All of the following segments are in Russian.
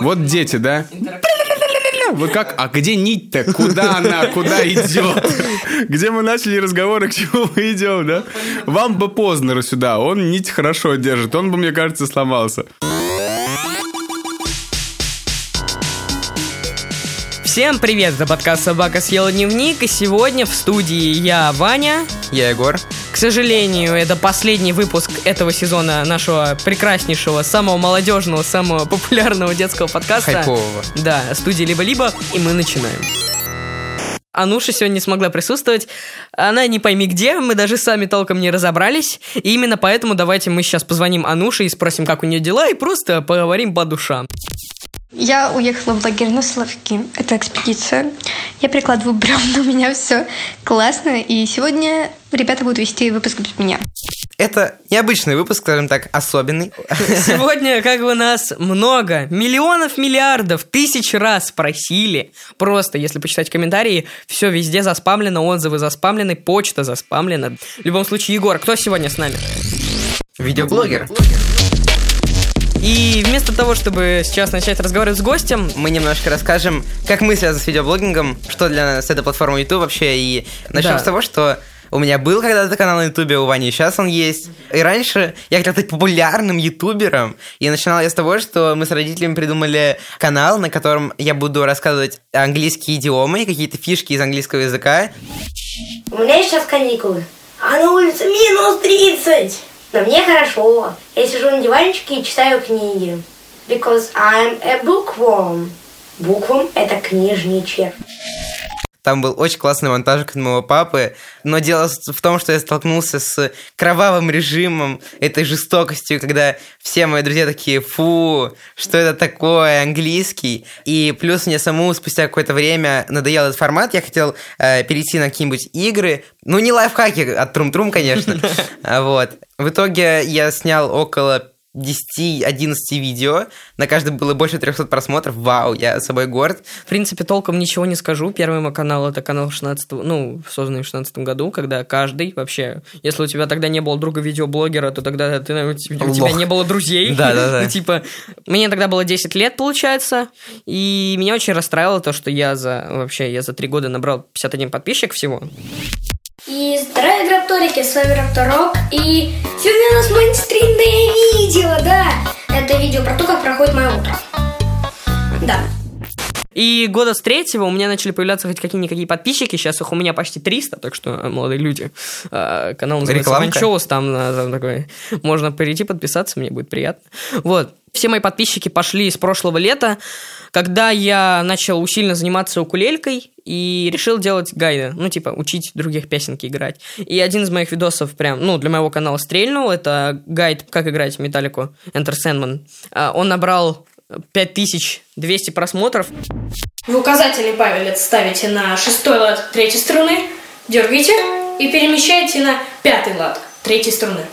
Вот дети, да? Вы как? А где нить-то? Куда она? Куда идет? Где мы начали разговоры, к чему мы идем, да? Вам бы Познера сюда. Он нить хорошо держит. Он бы, мне кажется, сломался. Всем привет, это подкаст «Собака съела дневник», и сегодня в студии я, Ваня. Я Егор. К сожалению, это последний выпуск этого сезона нашего прекраснейшего, самого молодежного, самого популярного детского подкаста. Хайпового. Да, студии «Либо-либо», и мы начинаем. Ануша сегодня не смогла присутствовать. Она не пойми где, мы даже сами толком не разобрались. И именно поэтому давайте мы сейчас позвоним Ануше и спросим, как у нее дела, и просто поговорим по душам. Я уехала в лагерь на Соловки. Это экспедиция. Я прикладываю бревна, у меня все классно. И сегодня ребята будут вести выпуск без меня. Это необычный выпуск, скажем так, особенный. Сегодня, как бы нас много, миллионов, миллиардов, тысяч раз просили. Просто, если почитать комментарии, все везде заспамлено, отзывы заспамлены, почта заспамлена. В любом случае, Егор, кто сегодня с нами? Видеоблогер. И вместо того, чтобы сейчас начать разговаривать с гостем, Мы немножко расскажем, как мы связаны с видеоблогингом, что для нас эта платформа YouTube вообще, и начнем Да. с того, что у меня был когда-то канал на Ютубе, у Вани сейчас он есть. И раньше я хотел стать популярным ютубером. И начинал я с того, что мы с родителями придумали канал, на котором я буду рассказывать английские идиомы, какие-то фишки из английского языка. У меня сейчас каникулы, а на улице минус 30. Но мне хорошо. Я сижу на диванчике и читаю книги. Because I'm a bookworm. Bookworm – это книжный червь. Там был очень классный монтажик от моего папы, но дело в том, что я столкнулся с кровавым режимом, этой жестокостью, когда все мои друзья такие, фу, что это такое, английский. И плюс мне саму спустя какое-то время надоел этот формат, я хотел э, перейти на какие-нибудь игры, ну не лайфхаки от Трум-Трум, конечно, вот. В итоге я снял около 10-11 видео, на каждое было больше 300 просмотров, вау, я собой горд. в принципе, толком ничего не скажу. Первый мой канал это канал 16 ну, созданный в 16 году, когда каждый вообще, если у тебя тогда не было друга видеоблогера, то тогда ты, у тебя у тебя не было друзей. Да-да-да. Ну, типа, мне тогда было 10 лет, получается, и меня очень расстраивало то, что я за, вообще, я за три года набрал 51 подписчик всего. И здравия, Грапторики, с вами Рапторок, и сегодня у нас мейнстримное видео, да. Это видео про то, как проходит мое утро. Да. И года с третьего у меня начали появляться хоть какие-никакие подписчики, сейчас их у меня почти 300, так что, э, молодые люди, э, канал называется Рекламка. Ванчоус, там, э, там такой, можно перейти, подписаться, мне будет приятно. Вот, все мои подписчики пошли с прошлого лета, когда я начал усиленно заниматься укулелькой и решил делать гайды, ну, типа, учить других песенки играть. И один из моих видосов прям, ну, для моего канала стрельнул, это гайд «Как играть Металлику Enter Sandman». А, Он набрал 5200 просмотров, В указательный палец ставите на шестой лад третьей струны, дергаете и перемещаете на пятый лад третьей струны.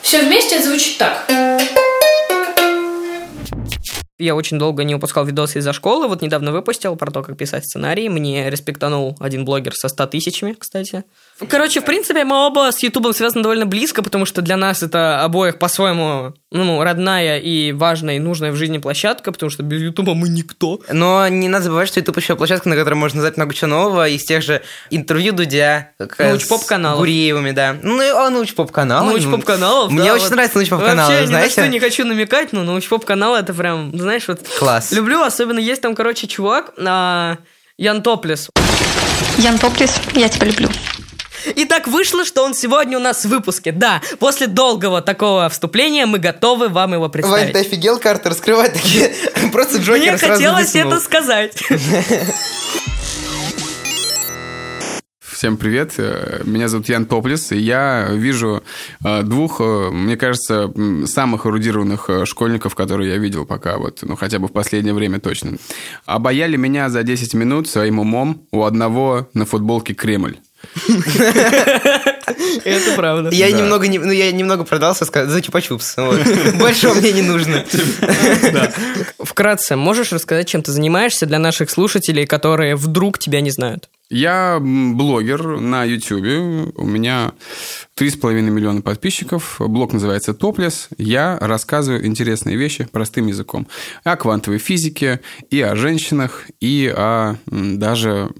Все вместе звучит так. Я очень долго не выпускал видосы из-за школы. Вот недавно выпустил про то, как писать сценарий. Мне респектанул один блогер со 100 тысячами, кстати. Короче, в принципе, мы оба с Ютубом связаны довольно близко, потому что для нас это обоих по-своему ну, родная и важная и нужная в жизни площадка, потому что без Ютуба мы никто. Но не надо забывать, что YouTube еще площадка, на которой можно узнать много чего нового из тех же интервью Дудя. как, Научпоп-каналов. С Гуриевыми, да. Ну, и о, научпоп-канал. Научпоп-каналов, Мне да, очень вот. нравится научпоп-канал, Вообще, знаете? ни на что не хочу намекать, но научпоп-канал это прям, знаешь, вот... Класс. Люблю, особенно есть там, короче, чувак, а, Ян Топлес. Ян Топлес, я тебя люблю. И так вышло, что он сегодня у нас в выпуске. Да, после долгого такого вступления мы готовы вам его Вань, представить. ты офигел карты раскрывать такие? Просто Джокер Мне сразу хотелось высунул. это сказать. Всем привет, э, меня зовут Ян Топлис, и я вижу э, двух, э, мне кажется, самых эрудированных школьников, которые я видел пока, вот, ну, хотя бы в последнее время точно. Обаяли меня за 10 минут своим умом у одного на футболке Кремль. Это правда. Я немного, не- ну, я немного продался за чупа-чупс. Большого мне не нужно. Вкратце, можешь рассказать, чем ты занимаешься для наших слушателей, которые вдруг тебя не знают? Я блогер на YouTube. У меня 3,5 миллиона подписчиков. Блог называется «Топлес». Я рассказываю интересные вещи простым языком. О квантовой физике, и о женщинах, и о даже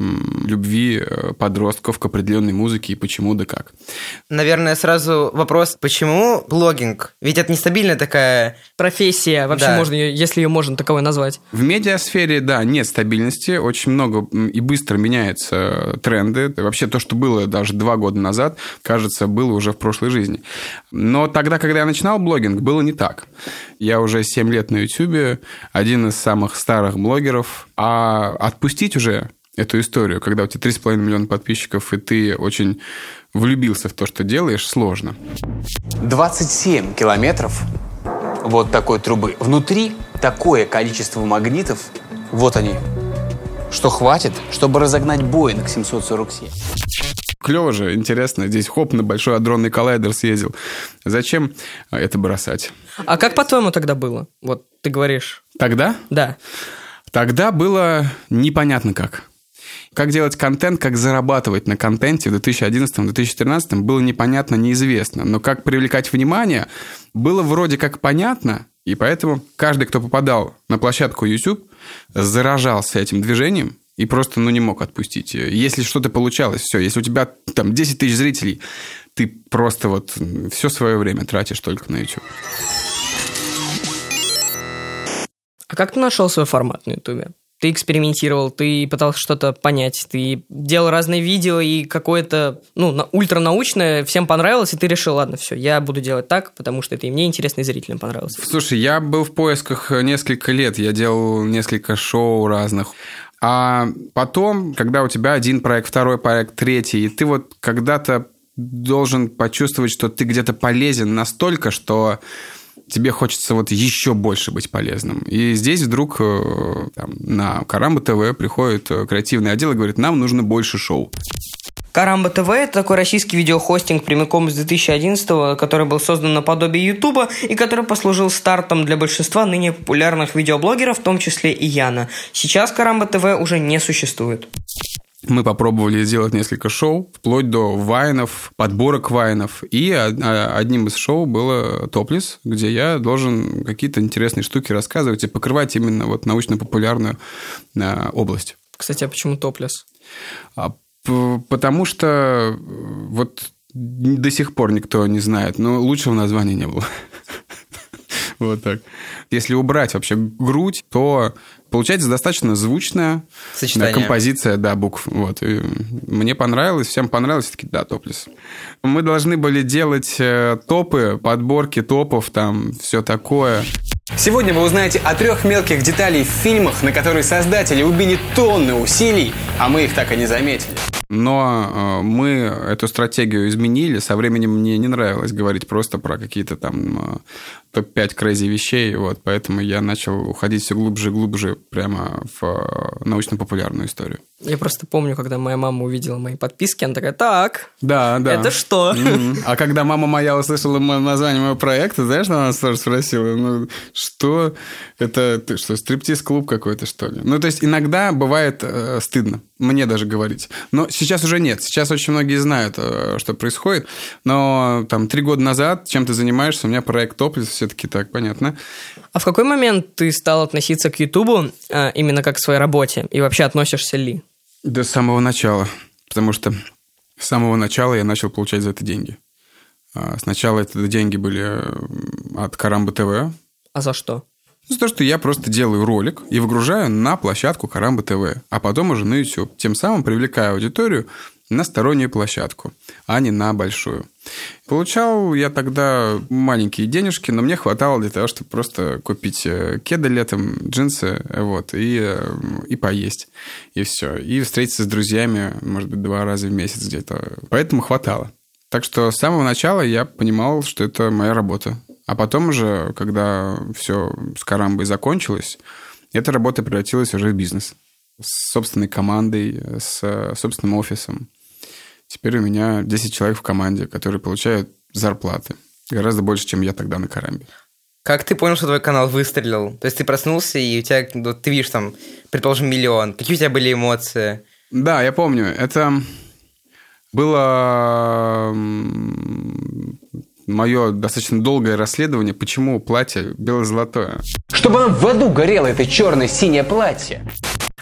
любви э, подростков к определенной музыке и почему да как. Наверное, сразу вопрос, почему блогинг? Ведь это нестабильная такая... Профессия, вообще Да. можно, ее- если ее можно таковой назвать. В медиасфере, да, нет стабильности, очень много и быстро меняются тренды. Вообще то, что было даже два года назад, кажется, было уже в прошлой жизни. Но тогда, когда я начинал блогинг, было не так. Я уже 7 лет на YouTube, один из самых старых блогеров, а отпустить уже эту историю, когда у тебя 3,5 миллиона подписчиков, и ты очень влюбился в то, что делаешь, сложно. 27 километров вот такой трубы. Внутри такое количество магнитов, вот они, что хватит, чтобы разогнать Боинг 747. Клево же, интересно. Здесь хоп, на большой адронный коллайдер съездил. Зачем это бросать? А как по-твоему тогда было? Вот ты говоришь. Тогда? Да. Тогда было непонятно как. Как делать контент, как зарабатывать на контенте в 2011-2013 было непонятно, неизвестно. Но как привлекать внимание, было вроде как понятно, и поэтому каждый, кто попадал на площадку YouTube, заражался этим движением и просто ну, не мог отпустить. Если что-то получалось, все, если у тебя там 10 тысяч зрителей, ты просто вот все свое время тратишь только на YouTube. А как ты нашел свой формат на Ютубе? Ты экспериментировал, ты пытался что-то понять, ты делал разные видео, и какое-то, ну, на- ультранаучное всем понравилось, и ты решил, ладно, все, я буду делать так, потому что это и мне интересно, и зрителям понравилось. Слушай, я был в поисках несколько лет, я делал несколько шоу разных. А потом, когда у тебя один проект, второй проект, третий, и ты вот когда-то должен почувствовать, что ты где-то полезен настолько, что тебе хочется вот еще больше быть полезным. И здесь вдруг э, там, на Карамба ТВ приходит э, креативный отдел и говорит, нам нужно больше шоу. Карамба ТВ – это такой российский видеохостинг прямиком с 2011 который был создан наподобие Ютуба и который послужил стартом для большинства ныне популярных видеоблогеров, в том числе и Яна. Сейчас Карамба ТВ уже не существует. Мы попробовали сделать несколько шоу, вплоть до вайнов, подборок вайнов. И од- одним из шоу было «Топлес», где я должен какие-то интересные штуки рассказывать и покрывать именно вот научно-популярную а, область. Кстати, а почему топлес? А, Потому что э, вот до сих пор никто не знает, но лучшего названия не было. Вот так. Если убрать вообще грудь, то получается достаточно звучная Сочетание. да, композиция, да, букв. Вот. И мне понравилось, всем понравилось, таки да, топлес. Мы должны были делать э, топы, подборки топов, там, все такое. Сегодня вы узнаете о трех мелких деталей в фильмах, на которые создатели убили тонны усилий, а мы их так и не заметили. Но э, мы эту стратегию изменили. Со временем мне не нравилось говорить просто про какие-то там э, топ-5 crazy вещей. Вот, поэтому я начал уходить все глубже и глубже прямо в э, научно-популярную историю. Я просто помню, когда моя мама увидела мои подписки, она такая, так, Да, да. это что? А когда мама моя услышала название моего проекта, знаешь, она сразу спросила? Ну, что? Это ты что, стриптиз-клуб какой-то, что ли? Ну, то есть иногда бывает э, стыдно, мне даже говорить. Но сейчас уже нет. Сейчас очень многие знают, э, что происходит. Но там три года назад, чем ты занимаешься, у меня проект топлес, все-таки так, понятно. А в какой момент ты стал относиться к Ютубу а, именно как к своей работе? И вообще относишься ли? Да с самого начала. Потому что с самого начала я начал получать за это деньги. А, Сначала это деньги были от Карамба ТВ, А за что? За то, что я просто делаю ролик и выгружаю на площадку Карамба ТВ, а потом уже на YouTube. Тем самым привлекаю аудиторию на стороннюю площадку, а не на большую. Получал я тогда маленькие денежки, но мне хватало для того, чтобы просто купить э, кеды летом, джинсы, вот, и, э, и поесть, и все. И встретиться с друзьями, может быть, два раза в месяц где-то. Поэтому хватало. Так что с самого начала я понимал, что это моя работа. А потом уже, когда все с Карамбой закончилось, эта работа превратилась уже в бизнес. С собственной командой, с э, собственным офисом. Теперь у меня 10 человек в команде, которые получают зарплаты. Гораздо больше, чем я тогда на Карамбе. Как ты понял, что твой канал выстрелил? То есть ты проснулся, и у тебя, вот ты видишь там, предположим, миллион. Какие у тебя были эмоции? Да, я помню. Это Было мое достаточно долгое расследование, почему платье бело-золотое. Чтобы оно в аду горело, это черное-синее платье.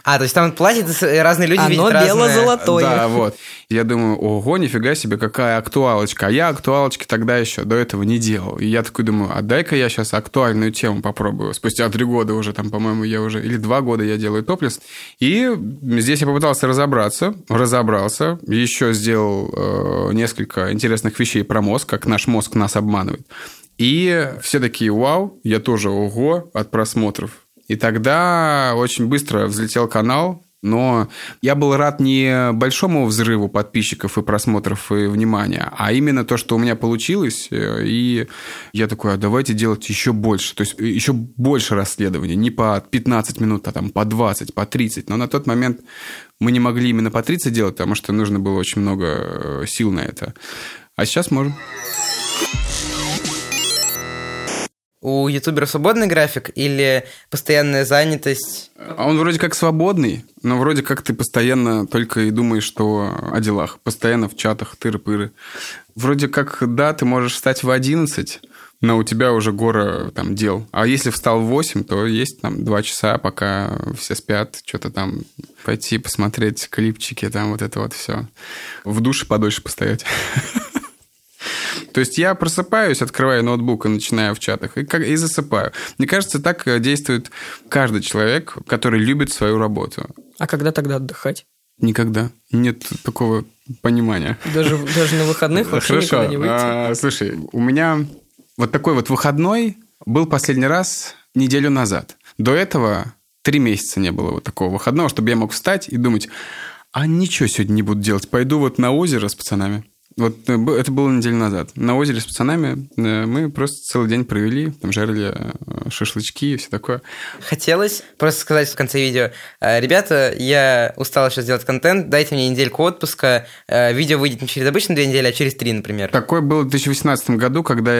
А, то есть там платье разные люди Оно видят разные... бело-золотое. Да, вот. Я думаю, ого, нифига себе, какая актуалочка. А я актуалочки тогда еще до этого не делал. И я такой думаю, а дай-ка я сейчас актуальную тему попробую. Спустя три года уже, там, по-моему, я уже... Или два года я делаю топлес. И здесь я попытался разобраться. Разобрался. Еще сделал э, несколько интересных вещей про мозг, как наш мозг нас обманывает. И все такие, вау, я тоже ого от просмотров. И тогда очень быстро взлетел канал, но я был рад не большому взрыву подписчиков и просмотров и внимания, а именно то, что у меня получилось. И я такой, а давайте делать еще больше. То есть еще больше расследований. Не по 15 минут, а там по 20, по 30. Но на тот момент мы не могли именно по 30 делать, потому что нужно было очень много э, сил на это. А сейчас можем. У ютубера свободный график или постоянная занятость? А он вроде как свободный, но вроде как ты постоянно только и думаешь, что о делах. Постоянно в чатах, тыры-пыры. Вроде как, да, ты можешь встать в 11, но у тебя уже гора там дел. А если встал в 8, то есть там 2 часа, пока все спят, что-то там пойти посмотреть клипчики, там вот это вот все. В душе подольше постоять. То есть я просыпаюсь, открываю ноутбук и начинаю в чатах, и, и засыпаю. Мне кажется, так э, действует каждый человек, который любит свою работу. А когда тогда отдыхать? Никогда. Нет такого понимания. Даже, даже на выходных вообще Хорошо. никуда не выйти? А, слушай, у меня вот такой вот выходной был последний раз неделю назад. До этого три месяца не было вот такого выходного, чтобы я мог встать и думать, а ничего сегодня не буду делать, пойду вот на озеро с пацанами. Вот э, это было неделю назад. На озере с пацанами э, мы просто целый день провели, там жарили э, шашлычки и все такое. Хотелось просто сказать в конце видео, ребята, я устал сейчас делать контент, дайте мне недельку отпуска, видео выйдет не через обычные две недели, а через три, например. Такое было в 2018 году, когда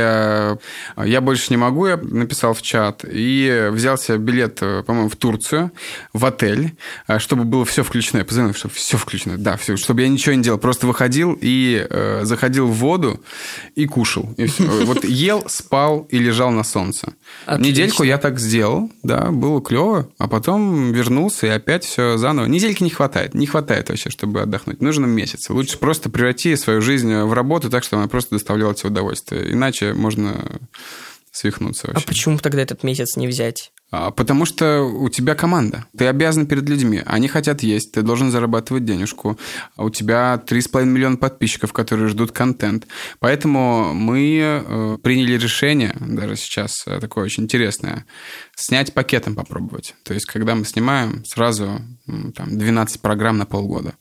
я, я больше не могу, я написал в чат, и взялся билет, по-моему, в Турцию, в отель, чтобы было все включено. Я позвонил, чтобы все включено, да, все, чтобы я ничего не делал, просто выходил и заходил в воду и кушал. И все. Вот ел, спал и лежал на солнце. Отлично. Недельку я так сделал, да, было клево, а потом вернулся и опять все заново. Недельки не хватает, не хватает вообще, чтобы отдохнуть. Нужно месяц. Лучше просто преврати свою жизнь в работу так, чтобы она просто доставляла тебе удовольствие. Иначе можно свихнуться вообще. А почему тогда этот месяц не взять? А, Потому что у тебя команда. Ты обязан перед людьми. Они хотят есть, ты должен зарабатывать денежку. А у тебя 3,5 миллиона подписчиков, которые ждут контент. Поэтому мы э, приняли решение, даже сейчас э, такое очень интересное, снять пакетом попробовать. То есть, когда мы снимаем, сразу там, 12 программ на полгода.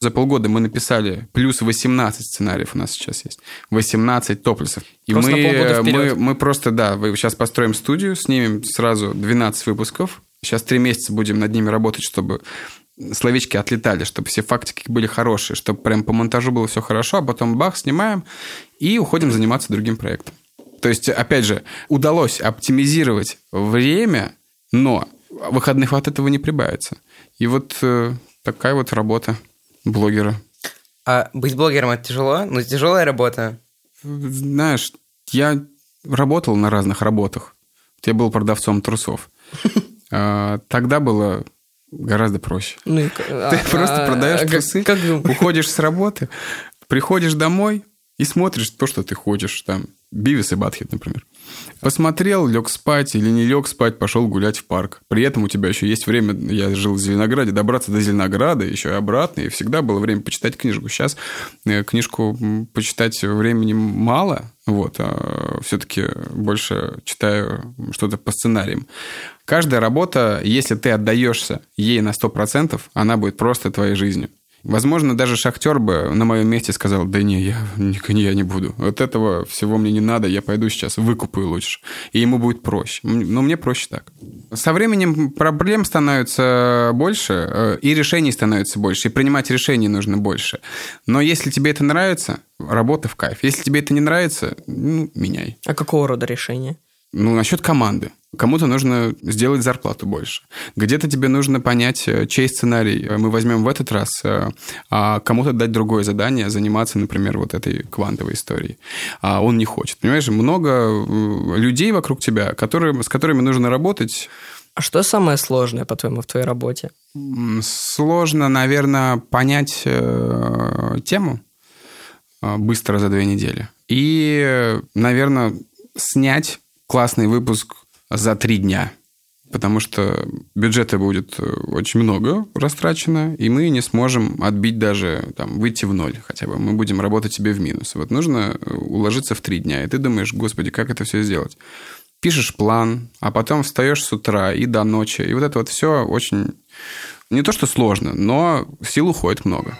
За полгода мы написали плюс 18 сценариев у нас сейчас есть. 18 топлесов. И Просто мы, полгода мы, мы просто, да, сейчас построим студию, снимем сразу 12 выпусков. Сейчас три месяца будем над ними работать, чтобы словечки отлетали, чтобы все фактики были хорошие, чтобы прям по монтажу было все хорошо, а потом бах, снимаем и уходим заниматься другим проектом. То есть, опять же, удалось оптимизировать время, но выходных от этого не прибавится. И вот э, такая вот работа блогера. А быть блогером это тяжело? Ну, тяжелая работа. Знаешь, я работал на разных работах. Я был продавцом трусов. А, Тогда было гораздо проще. Ну, Ты а- просто а- продаешь а как- трусы, Как, думаешь? уходишь с работы, приходишь домой и смотришь то, что ты хочешь. Там Бивис и Батхит, например. Посмотрел, лег спать или не лег спать, пошел гулять в парк. При этом у тебя еще есть время, я жил в Зеленограде, добраться до Зеленограда, еще и обратно, и всегда было время почитать книжку. Сейчас э, книжку почитать времени мало, вот, а все-таки больше читаю что-то по сценариям. Каждая работа, если ты отдаешься ей на 100%, она будет просто твоей жизнью. Возможно, даже шахтер бы на моем месте сказал, да не, я, я не буду. Вот этого всего мне не надо, я пойду сейчас выкупаю лучше. И ему будет проще. Но мне проще так. Со временем проблем становится больше, э, и решений становится больше, и принимать решения нужно больше. Но если тебе это нравится, работа в кайф. Если тебе это не нравится, ну, меняй. А какого рода решение? Ну, насчет команды. Кому-то нужно сделать зарплату больше. Где-то тебе нужно понять, э, чей сценарий мы возьмем в этот раз, э, а кому-то дать другое задание, заниматься, например, вот этой квантовой историей. А он не хочет. Понимаешь, много э, людей вокруг тебя, которые, с которыми нужно работать. А что самое сложное, по-твоему, в твоей работе? Сложно, наверное, понять э, тему быстро за две недели. И, наверное, снять классный выпуск за три дня. Потому что бюджета будет э, очень много растрачено, и мы не сможем отбить даже, там, выйти в ноль хотя бы. Мы будем работать себе в минус. Вот нужно э, уложиться в три дня. И ты думаешь, господи, как это все сделать? Пишешь план, а потом встаешь с утра и до ночи. И вот это вот все очень... Не то, что сложно, но сил уходит много.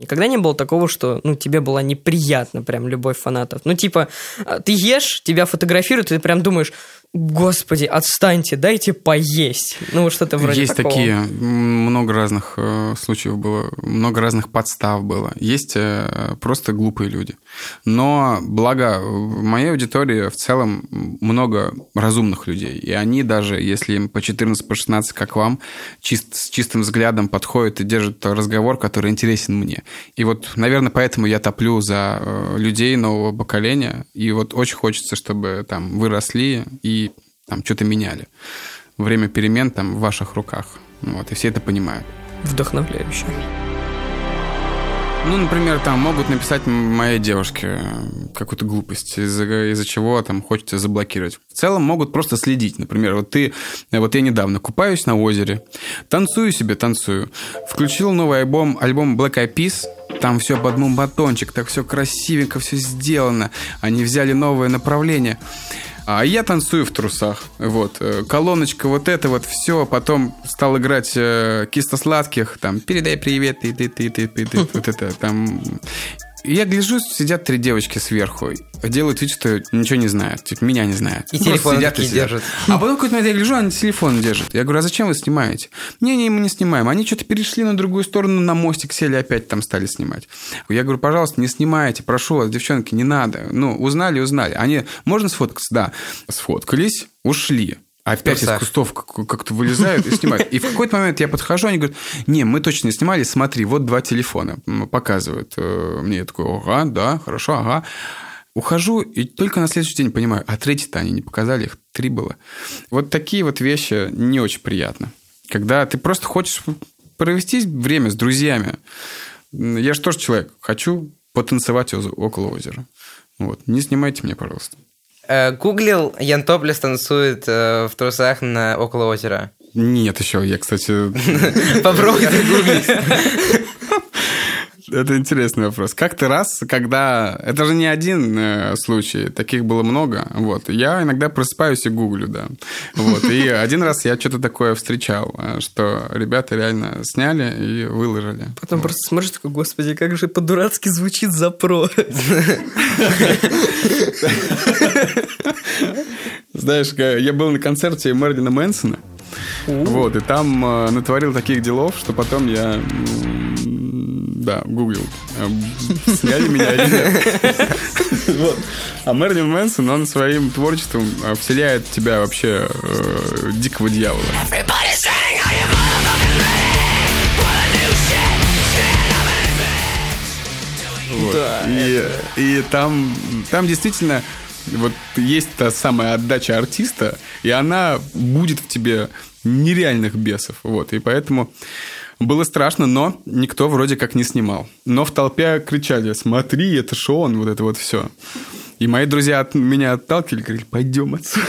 Никогда не было такого, что, ну, тебе была неприятна прям любовь фанатов. Ну, типа, а, ты ешь, тебя фотографируют, и ты прям думаешь, Господи, отстаньте, дайте поесть. Ну, что-то вроде Есть такого. такие, много разных э, случаев было, много разных подстав было. Есть э, просто глупые люди. Но, благо, в моей аудитории в целом много разумных людей. И они даже, если им по 14, по 16, как вам, чист, с чистым взглядом подходят и держат разговор, который интересен мне. И вот, наверное, поэтому я топлю за э, людей нового поколения. И вот очень хочется, чтобы там выросли и там что-то меняли. Время перемен там в ваших руках. Вот, и все это понимают. Вдохновляюще. Ну, например, там могут написать моей девушке какую-то глупость, из-за, из чего там хочется заблокировать. В целом могут просто следить. Например, вот ты, вот я недавно купаюсь на озере, танцую себе, танцую. Включил новый альбом, альбом Black Eyed Peas, там все под батончик, так все красивенько, все сделано. Они взяли новое направление. А я танцую в трусах. Вот. Э, колоночка вот это вот все. Потом стал играть э, кисло-сладких. Там, передай привет, ты, ты, ты, ты, ты, ты, вот это там. И я гляжу, сидят три девочки сверху, делают вид, что ничего не знают, типа меня не знают. И телефон сидят и держат. А потом какой-то момент я гляжу, они телефон держат. Я говорю, а зачем вы снимаете? Не-не, мы не снимаем. Они что-то перешли на другую сторону, на мостик сели, опять там стали снимать. Я говорю, пожалуйста, не снимайте, прошу вас, девчонки, не надо. Ну, узнали, узнали. Они, можно сфоткаться? Да. Сфоткались, ушли. Опять из кустов как-то вылезают и снимают. И в какой-то момент я подхожу, они говорят, не, мы точно не снимали, смотри, вот два телефона показывают. Э, мне я такой, ага, да, хорошо, ага. Ухожу, и только на следующий день понимаю, а третий-то они не показали, их три было. Вот такие вот вещи не очень приятно. Когда ты просто хочешь провести время с друзьями. Я же тоже человек, хочу потанцевать около озера. Вот, не снимайте меня, пожалуйста. Э, гуглил, Ян Топлес танцует э, в трусах на около озера. Нет еще, я, кстати... Попробуй гуглить. Это интересный вопрос. Как-то раз, когда... Это же не один э, случай, таких было много. Вот. Я иногда просыпаюсь и гуглю, да. Вот. И один раз я что-то такое встречал, э, что ребята реально сняли и выложили. Потом вот. просто смотришь, такой, господи, как же по-дурацки звучит запро. Знаешь, я был на концерте Мэрилина Мэнсона, вот, и там э, натворил таких делов, что потом я да, гуглил. Эм, сняли меня или нет. вот. А Мерлин Мэнсон, он своим творчеством э, вселяет в тебя вообще э, дикого дьявола. Вот. Да, и, это... и там, там действительно вот есть та самая отдача артиста, и она будет в тебе нереальных бесов. Вот. И поэтому было страшно, но никто вроде как не снимал. Но в толпе кричали, смотри, это же он, вот это вот все. И мои друзья от меня отталкивали, говорили, пойдем отсюда.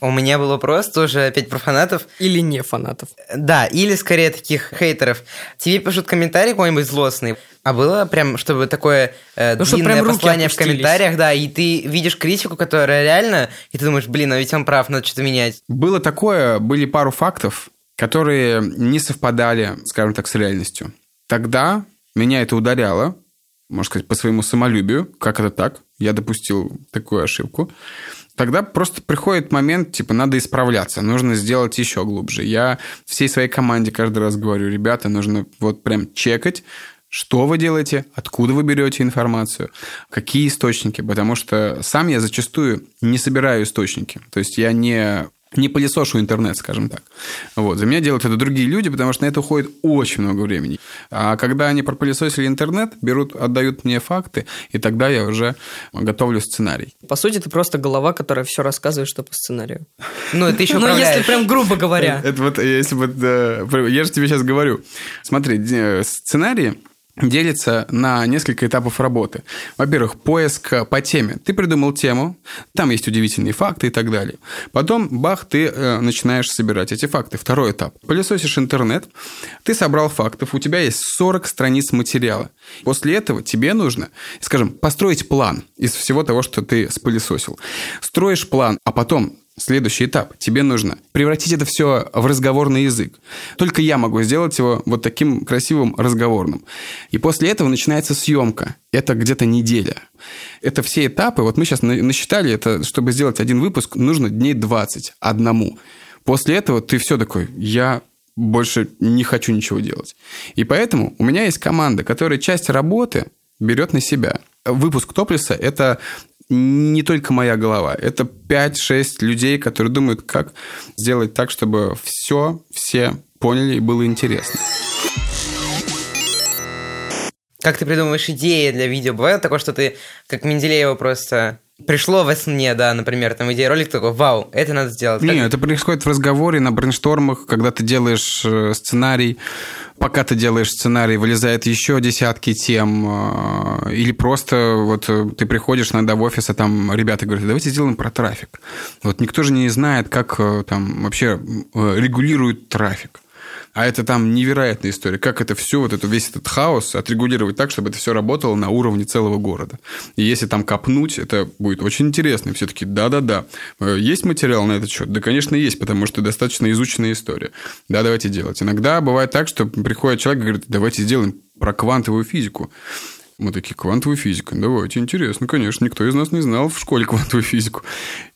У меня был вопрос тоже опять про фанатов. Или не фанатов. Да, или скорее таких хейтеров. Тебе пишут комментарий какой-нибудь злостный. А было прям, чтобы такое э, ну, длинное прям послание в комментариях, да, и ты видишь критику, которая реально, и ты думаешь, блин, а ведь он прав, надо что-то менять. Было такое, были пару фактов, которые не совпадали, скажем так, с реальностью. Тогда меня это ударяло, можно сказать, по своему самолюбию. Как это так? Я допустил такую ошибку тогда просто приходит момент, типа, надо исправляться, нужно сделать еще глубже. Я всей своей команде каждый раз говорю, ребята, нужно вот прям чекать, что вы делаете, откуда вы берете информацию, какие источники, потому что сам я зачастую не собираю источники. То есть я не не пылесошу интернет, скажем так. Вот. За меня делают это другие люди, потому что на это уходит очень много времени. А когда они пропылесосили интернет, берут, отдают мне факты, и тогда я уже готовлю сценарий. По сути, ты просто голова, которая все рассказывает, что по сценарию. Ну, это еще Ну, если прям грубо говоря. Это вот, если вот, э, я же тебе сейчас говорю. Смотри, э, сценарии делится на несколько этапов работы. Во-первых, поиск по теме. Ты придумал тему, там есть удивительные факты и так далее. Потом, бах, ты э, начинаешь собирать эти факты. Второй этап. Пылесосишь интернет, ты собрал фактов, у тебя есть 40 страниц материала. После этого тебе нужно, скажем, построить план из всего того, что ты спылесосил. Строишь план, а потом Следующий этап. Тебе нужно превратить это все в разговорный язык. Только я могу сделать его вот таким красивым разговорным. И после этого начинается съемка. Это где-то неделя. Это все этапы. Вот мы сейчас насчитали, это, чтобы сделать один выпуск, нужно дней 20 одному. После этого ты все такой, я больше не хочу ничего делать. И поэтому у меня есть команда, которая часть работы берет на себя. Выпуск Топлиса – это не только моя голова. Это 5-6 людей, которые думают, как сделать так, чтобы все, все поняли и было интересно. Как ты придумываешь идеи для видео? Бывает такое, что ты, как Менделеева, просто пришло во сне, да, например, там идея ролик такой, вау, это надо сделать. Не, Как- это происходит в разговоре, на брейнштормах, когда ты делаешь э, сценарий, пока ты делаешь сценарий, вылезает еще десятки тем, э, или просто вот э, ты приходишь иногда в офис, а там ребята говорят, давайте сделаем про трафик. Вот никто же не знает, как там вообще регулируют трафик. А это там невероятная история. Как это все, вот это, весь этот хаос отрегулировать так, чтобы это все работало на уровне целого города. И если там копнуть, это будет очень интересно. И все таки да-да-да. Э, Есть материал на этот счет? Да, конечно, есть, потому что достаточно изученная история. Да, давайте делать. Иногда бывает так, что приходит человек и говорит, давайте сделаем про квантовую физику. Мы такие, квантовую физику, давайте, интересно, конечно, никто из нас не знал в школе квантовую физику.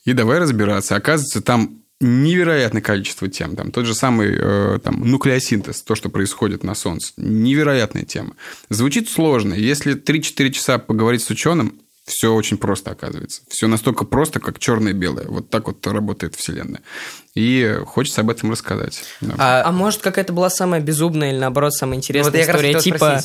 И давай разбираться. Оказывается, там невероятное количество тем. Там тот же самый э, там, нуклеосинтез, то, что происходит на Солнце. Невероятная тема. Звучит сложно. Если 3-4 часа поговорить с ученым, все очень просто оказывается. Все настолько просто, как черное и белое. Вот так вот работает Вселенная. И хочется об этом рассказать. Да. А, А может, какая-то была самая безумная или, наоборот, самая интересная Вот история? Типа,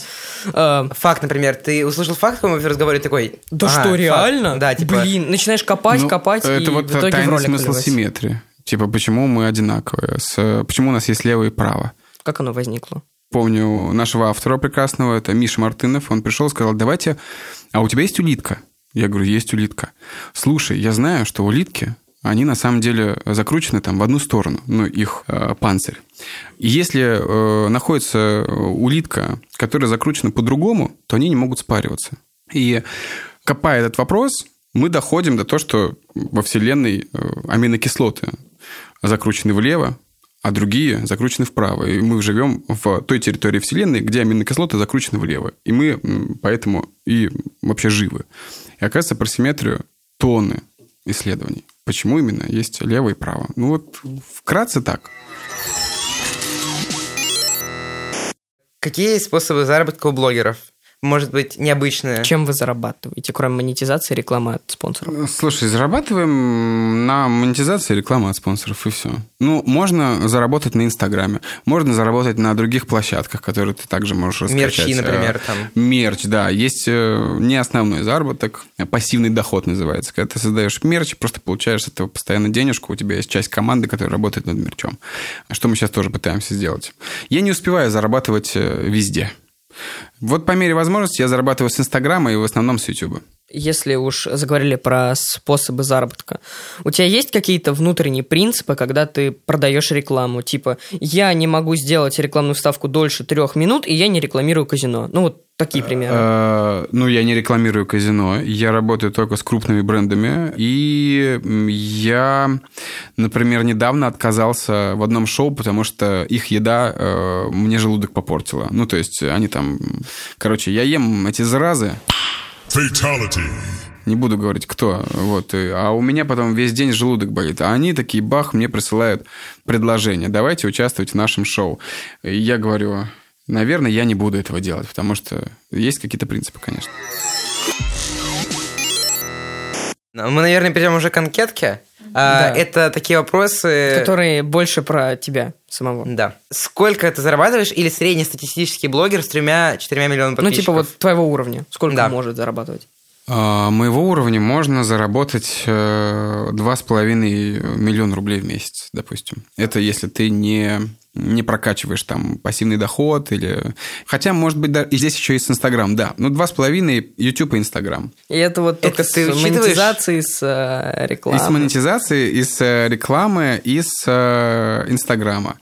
э, факт, например, ты услышал факт, в разговоре такой... да «Ага, что, факт». реально? Да, типа... Блин, начинаешь копать, Ну, копать, это и вот в итоге в ролик смысл выливается. симметрии. Типа, почему мы одинаковые? С, почему у нас есть лево и право? Как оно возникло? помню нашего автора прекрасного, это Миша Мартынов, он пришел и сказал, давайте, а у тебя есть улитка? Я говорю, есть улитка. Слушай, я знаю, что улитки, они на самом деле закручены там в одну сторону, ну, их э, панцирь. И если э, находится улитка, которая закручена по-другому, то они не могут спариваться. И копая этот вопрос, мы доходим до того, что во Вселенной э, аминокислоты закручены влево, а другие закручены вправо. И мы живем в той территории Вселенной, где аминокислоты закручены влево. И мы поэтому и вообще живы. И оказывается, про симметрию тонны исследований. Почему именно есть лево и право? Ну вот вкратце так. Какие способы заработка у блогеров? Может быть, необычные? Чем вы зарабатываете, кроме монетизации и рекламы от спонсоров? Слушай, зарабатываем на монетизации и рекламе от спонсоров, и все. Ну, можно заработать на Инстаграме, можно заработать на других площадках, которые ты также можешь раскачать. Мерчи, например, Э, там. Мерч, да. Есть э, не основной заработок, а пассивный доход называется. Когда ты создаешь мерч, просто получаешь с этого постоянно денежку, у тебя есть часть команды, которая работает над мерчом. Что мы сейчас тоже пытаемся сделать. Я не успеваю зарабатывать э, везде. Вот по мере возможности я зарабатываю с Инстаграма и в основном с Ютуба. Если уж заговорили про способы заработка, у тебя есть какие-то внутренние принципы, когда ты продаешь рекламу? Типа, я не могу сделать рекламную ставку дольше трех минут, и я не рекламирую казино. Ну, вот такие примеры. Э, Ну, я не рекламирую казино. Я работаю только с крупными брендами. И я, например, недавно отказался в одном шоу, потому что их еда э, мне желудок попортила. Ну, то есть они там... Короче, я ем эти заразы, Fatality. не буду говорить, кто. Вот. А у меня потом весь день желудок болит. А они такие, бах, мне присылают предложение. Давайте участвовать в нашем шоу. И я говорю, наверное, я не буду этого делать, потому что есть какие-то принципы, конечно. Ну, Мы, наверное, перейдем уже к анкетке. А, Да. Это такие вопросы... Которые больше про тебя самого. Да. Сколько ты зарабатываешь или среднестатистический блогер с тремя-четырьмя миллионами Ну, подписчиков? типа вот твоего уровня. Сколько Да. может зарабатывать? А, Моего уровня можно заработать э, два с половиной миллиона рублей в месяц, допустим. Это если ты не не прокачиваешь там пассивный доход или... Хотя, может быть, да, и здесь еще есть Инстаграм, да. Ну, два с половиной YouTube и Инстаграм. И это вот Это только с ты монетизацией, с э, рекламой. И с монетизацией, и с э, рекламы, и с э, Инстаграма.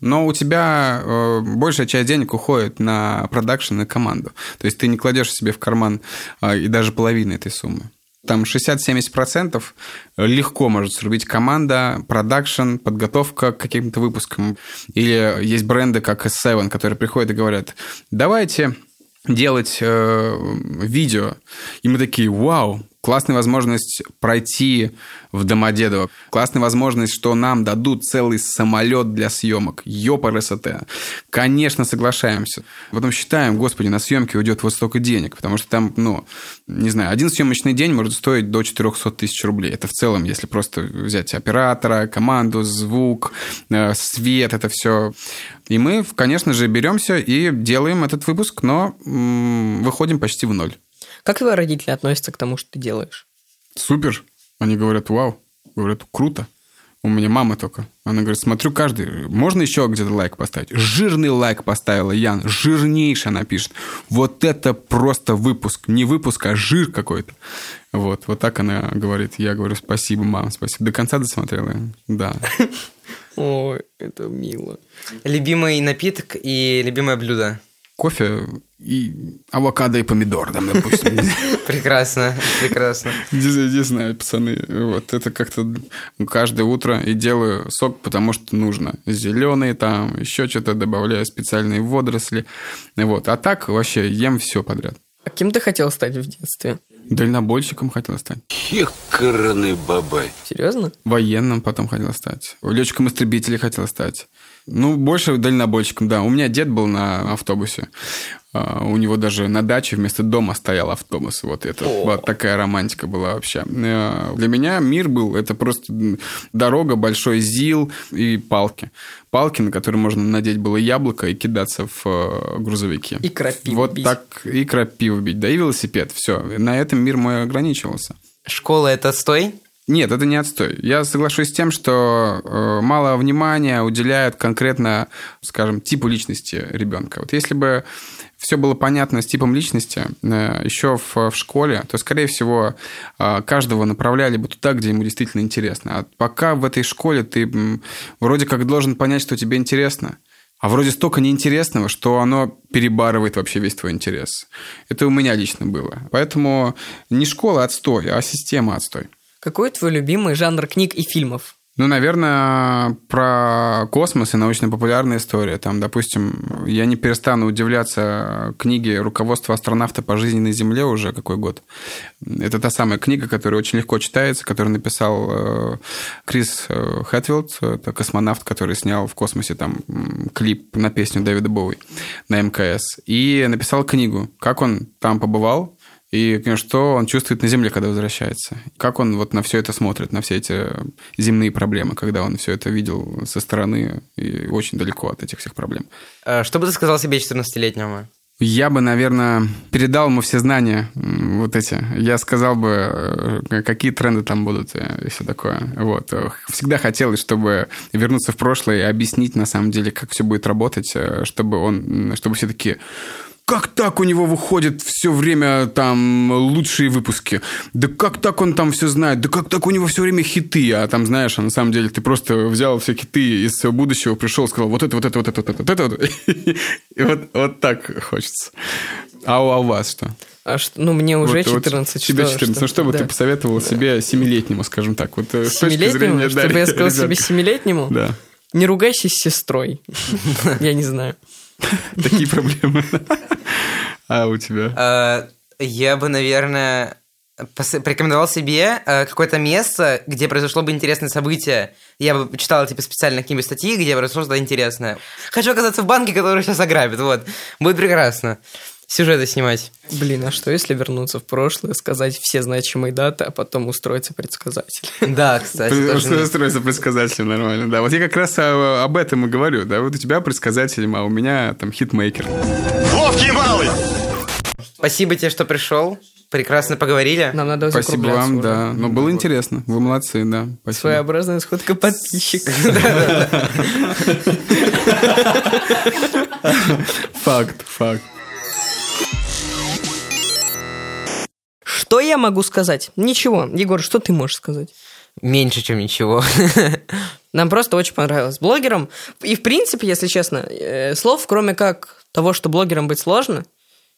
Но у тебя э, большая часть денег уходит на продакшн и команду. То есть ты не кладешь себе в карман э, и даже половины этой суммы. Там 60-70% легко может срубить команда, продакшн, подготовка к каким-то выпускам. Или есть бренды, как S7, которые приходят и говорят, давайте делать э, видео. И мы такие, вау, классная возможность пройти в Домодедово. Классная возможность, что нам дадут целый самолет для съемок. Ёпа РСТ. Конечно, соглашаемся. Потом считаем, господи, на съемки уйдет вот столько денег, потому что там, ну, не знаю, один съемочный день может стоить до 400 тысяч рублей. Это в целом, если просто взять оператора, команду, звук, э, свет, это все. И мы, конечно же, беремся и делаем этот выпуск, но выходим почти в ноль. Как твои родители относятся к тому, что ты делаешь? Супер. Они говорят, вау. Говорят, круто. У меня мама только. Она говорит, смотрю каждый. Можно еще где-то лайк поставить? Жирный лайк поставила Ян. Жирнейшая она пишет. Вот это просто выпуск. Не выпуск, а жир какой-то. Вот, вот так она говорит. Я говорю, спасибо, мама, спасибо. До конца досмотрела? Да. Ой, это мило. Любимый напиток и любимое блюдо. Кофе и авокадо и помидор, там, допустим. Прекрасно, прекрасно. Не, не знаю, пацаны. Вот это как-то каждое утро и делаю сок, потому что нужно. Зеленый там, еще что-то добавляю, специальные водоросли. Вот. А так вообще ем все подряд. А кем ты хотел стать в детстве? Дальнобойщиком хотел стать. Хекарный бабай. Серьезно? Военным потом хотел стать. Летчиком истребителей хотел стать. Ну, больше дальнобойщиком, да. У меня дед был на автобусе. А, У него даже на даче вместо дома стоял автобус. Вот это вот такая романтика была вообще. Э, Для меня мир был это просто дорога, большой ЗИЛ и палки. Палки, на которые можно надеть было яблоко и кидаться в э, грузовики. И крапиву Вот бить. так и крапиву бить. Да и велосипед. Все. На этом мир мой ограничивался. Школа это отстой? Нет, это не отстой. Я соглашусь с тем, что э, мало внимания уделяют конкретно, скажем, типу личности ребенка. Вот если бы все было понятно с типом личности э, еще в, в школе, то, скорее всего, э, каждого направляли бы туда, где ему действительно интересно. А пока в этой школе ты вроде как должен понять, что тебе интересно, а вроде столько неинтересного, что оно перебарывает вообще весь твой интерес. Это у меня лично было. Поэтому не школа отстой, а система отстой. Какой твой любимый жанр книг и фильмов? Ну, наверное, про космос и научно-популярная история. Там, допустим, я не перестану удивляться книге «Руководство астронавта по жизни на Земле» уже какой год. Это та самая книга, которая очень легко читается, которую написал э, Крис э, Хэтфилд, это космонавт, который снял в космосе там клип на песню Дэвида Боуи на МКС. И написал книгу, как он там побывал, и что он чувствует на Земле, когда возвращается. Как он вот на все это смотрит, на все эти земные проблемы, когда он все это видел со стороны и очень далеко от этих всех проблем. А Что бы ты сказал себе 14-летнему? Я бы, наверное, передал ему все знания вот эти. Я сказал бы, э, какие тренды там будут и все такое. Вот. Всегда хотелось, чтобы вернуться в прошлое и объяснить, на самом деле, как все будет работать, э, чтобы он, чтобы все такие как так у него выходит все время там лучшие выпуски? Да как так он там все знает? Да как так у него все время хиты? А там, знаешь, а на самом деле ты просто взял все хиты из будущего, пришел, сказал, вот это, вот это, вот это, вот это, вот это. вот». И вот, вот так хочется. А у, а у вас что? А что, ну, мне уже Вот- вот 14. тебе что- 14. Ну, что бы да. ты посоветовал себе семилетнему, скажем так? Вот э, Семилетнему? зрения... да, Чтобы я сказал себе ребенка. семилетнему? Да. Не ругайся с сестрой. Я не знаю. Такие проблемы. А у тебя? А, Я бы, наверное, порекомендовал себе э, какое-то место, где произошло бы интересное событие. Я бы читал, типа, специально какие-нибудь статьи, где произошло что-то интересное. Хочу оказаться в банке, который сейчас ограбит, вот. Будет прекрасно. Сюжеты снимать. Блин, а что если вернуться в прошлое, сказать все значимые даты, а потом устроиться предсказатель? Да, кстати. Устроиться предсказателем нормально, да. Вот я как раз а, об этом и говорю, да. Вот у тебя предсказатель, а у меня там хитмейкер. Ловкий малый! Спасибо тебе, что пришел. Прекрасно поговорили. Нам надо Спасибо вам, уже. да. Ну, было интересно. Вы молодцы, да. Спасибо. Своеобразная сходка подписчиков. Факт, факт. Что я могу сказать? Ничего. Егор, что ты можешь сказать? Меньше, чем ничего. Нам просто очень понравилось блогерам. И, в принципе, если честно, э, слов, кроме как того, что блогерам быть сложно,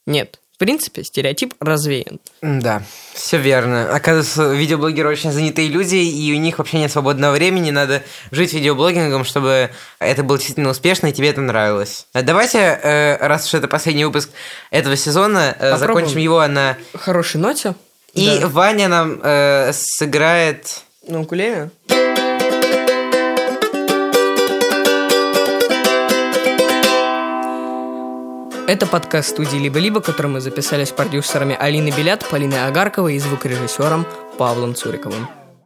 нет. В принципе, стереотип развеян. Да, все верно. Оказывается, видеоблогеры очень занятые люди, и у них вообще нет свободного времени. Надо жить видеоблогингом, чтобы это было действительно успешно, и тебе это нравилось. А Давайте, э, раз уж это последний выпуск этого сезона, э, Попробуем. закончим его на... Хорошей ноте. И Да. Ваня нам э, сыграет... На укулеле? Это подкаст студии «Либо-либо», который мы записали с продюсерами Алиной Белят, Полиной Агарковой и звукорежиссером Павлом Цуриковым.